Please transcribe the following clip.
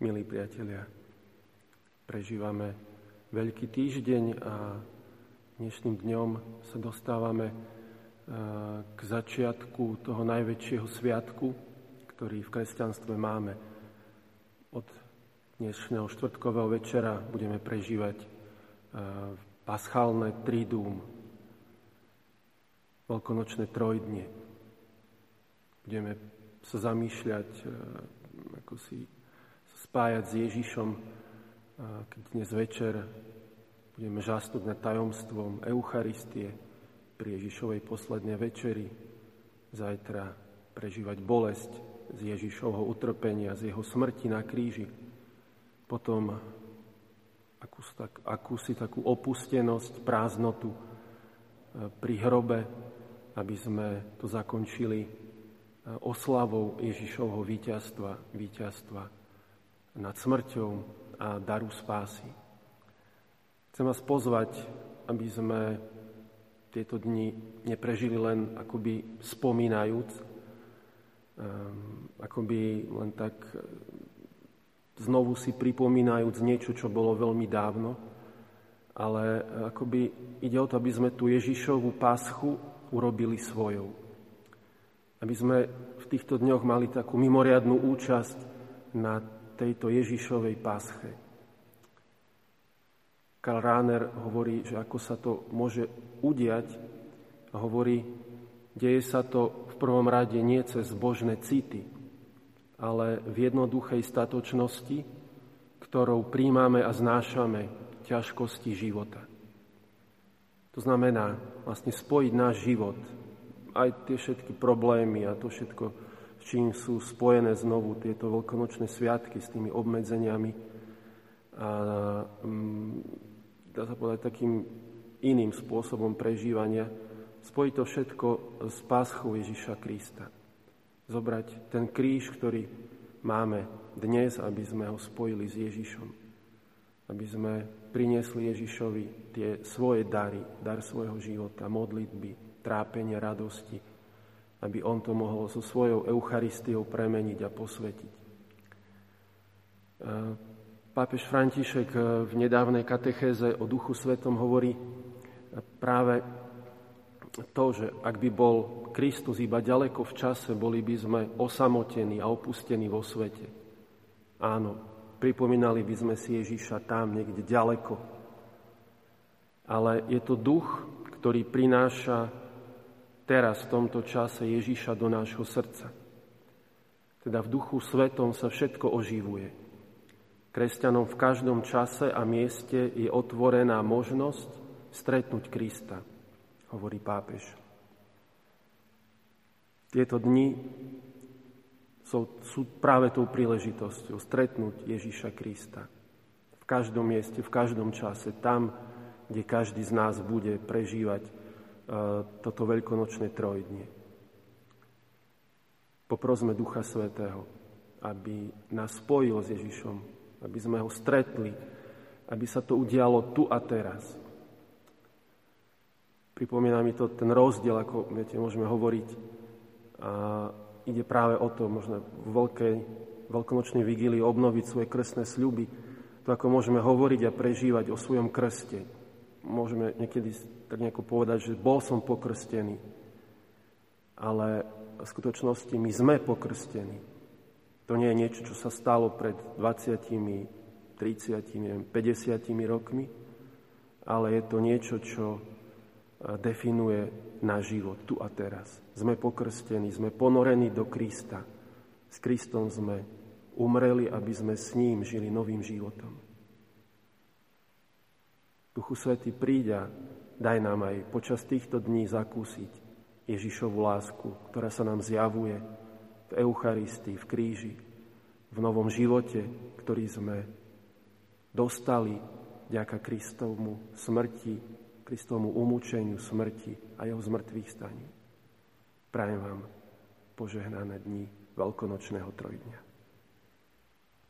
Milí priatelia, prežívame Veľký týždeň a dnešným dňom sa dostávame e, k začiatku toho najväčšieho sviatku, ktorý v kresťanstve máme. Od dnešného štvrtkového večera budeme prežívať e, paschálne tridúm, veľkonočné trojdnie. Budeme sa zamýšľať, e, ako si spájať s Ježišom, keď dnes večer budeme žasnúť nad tajomstvom Eucharistie pri Ježišovej poslednej večeri, zajtra prežívať bolesť z Ježišovho utrpenia, z jeho smrti na kríži, potom akúsi, tak, akúsi takú opustenosť, prázdnotu e, pri hrobe, aby sme to zakončili e, oslavou Ježišovho víťazstva, víťazstva nad smrťou a daru spásy. Chcem vás pozvať, aby sme tieto dni neprežili len akoby spomínajúc, um, akoby len tak znovu si pripomínajúc niečo, čo bolo veľmi dávno, ale akoby ide o to, aby sme tú Ježišovú páschu urobili svojou. Aby sme v týchto dňoch mali takú mimoriadnú účasť na tejto Ježišovej pásche. Karl Rahner hovorí, že ako sa to môže udiať, hovorí, deje sa to v prvom rade nie cez božné city, ale v jednoduchej statočnosti, ktorou príjmame a znášame ťažkosti života. To znamená vlastne spojiť náš život, aj tie všetky problémy a to všetko, s čím sú spojené znovu tieto veľkonočné sviatky s tými obmedzeniami a mm, dá sa povedať takým iným spôsobom prežívania, spojiť to všetko s páschou Ježiša Krista. Zobrať ten kríž, ktorý máme dnes, aby sme ho spojili s Ježišom. Aby sme priniesli Ježišovi tie svoje dary, dar svojho života, modlitby, trápenia, radosti, aby on to mohol so svojou Eucharistiou premeniť a posvetiť. E, pápež František e, v nedávnej katechéze o Duchu Svetom hovorí práve to, že ak by bol Kristus iba ďaleko v čase, boli by sme osamotení a opustení vo svete. Áno, pripomínali by sme si Ježiša tam, niekde ďaleko. Ale je to duch, ktorý prináša teraz v tomto čase Ježíša do nášho srdca. Teda v duchu svetom sa všetko oživuje. Kresťanom v každom čase a mieste je otvorená možnosť stretnúť Krista, hovorí pápež. Tieto dni sú, práve tou príležitosťou stretnúť Ježíša Krista. V každom mieste, v každom čase, tam, kde každý z nás bude prežívať toto veľkonočné trojdnie. Poprosme Ducha Svetého, aby nás spojil s Ježišom, aby sme ho stretli, aby sa to udialo tu a teraz. Pripomína mi to ten rozdiel, ako viete, môžeme hovoriť. A ide práve o to, možno v veľkej, veľkonočnej vigílii obnoviť svoje krstné sľuby. To, ako môžeme hovoriť a prežívať o svojom krste. Môžeme niekedy tak nejako povedať, že bol som pokrstený. Ale v skutočnosti my sme pokrstení. To nie je niečo, čo sa stalo pred 20, 30, 50 rokmi, ale je to niečo, čo e, definuje náš život tu a teraz. Sme pokrstení, sme ponorení do Krista. S Kristom sme umreli, aby sme s ním žili novým životom. Duchu Svety príďa Daj nám aj počas týchto dní zakúsiť Ježišovu lásku, ktorá sa nám zjavuje v Eucharistii, v kríži, v novom živote, ktorý sme dostali ďaká Kristovmu smrti, Kristovmu umúčeniu smrti a jeho zmrtvých staní. Prajem vám požehnané dni veľkonočného trojdňa.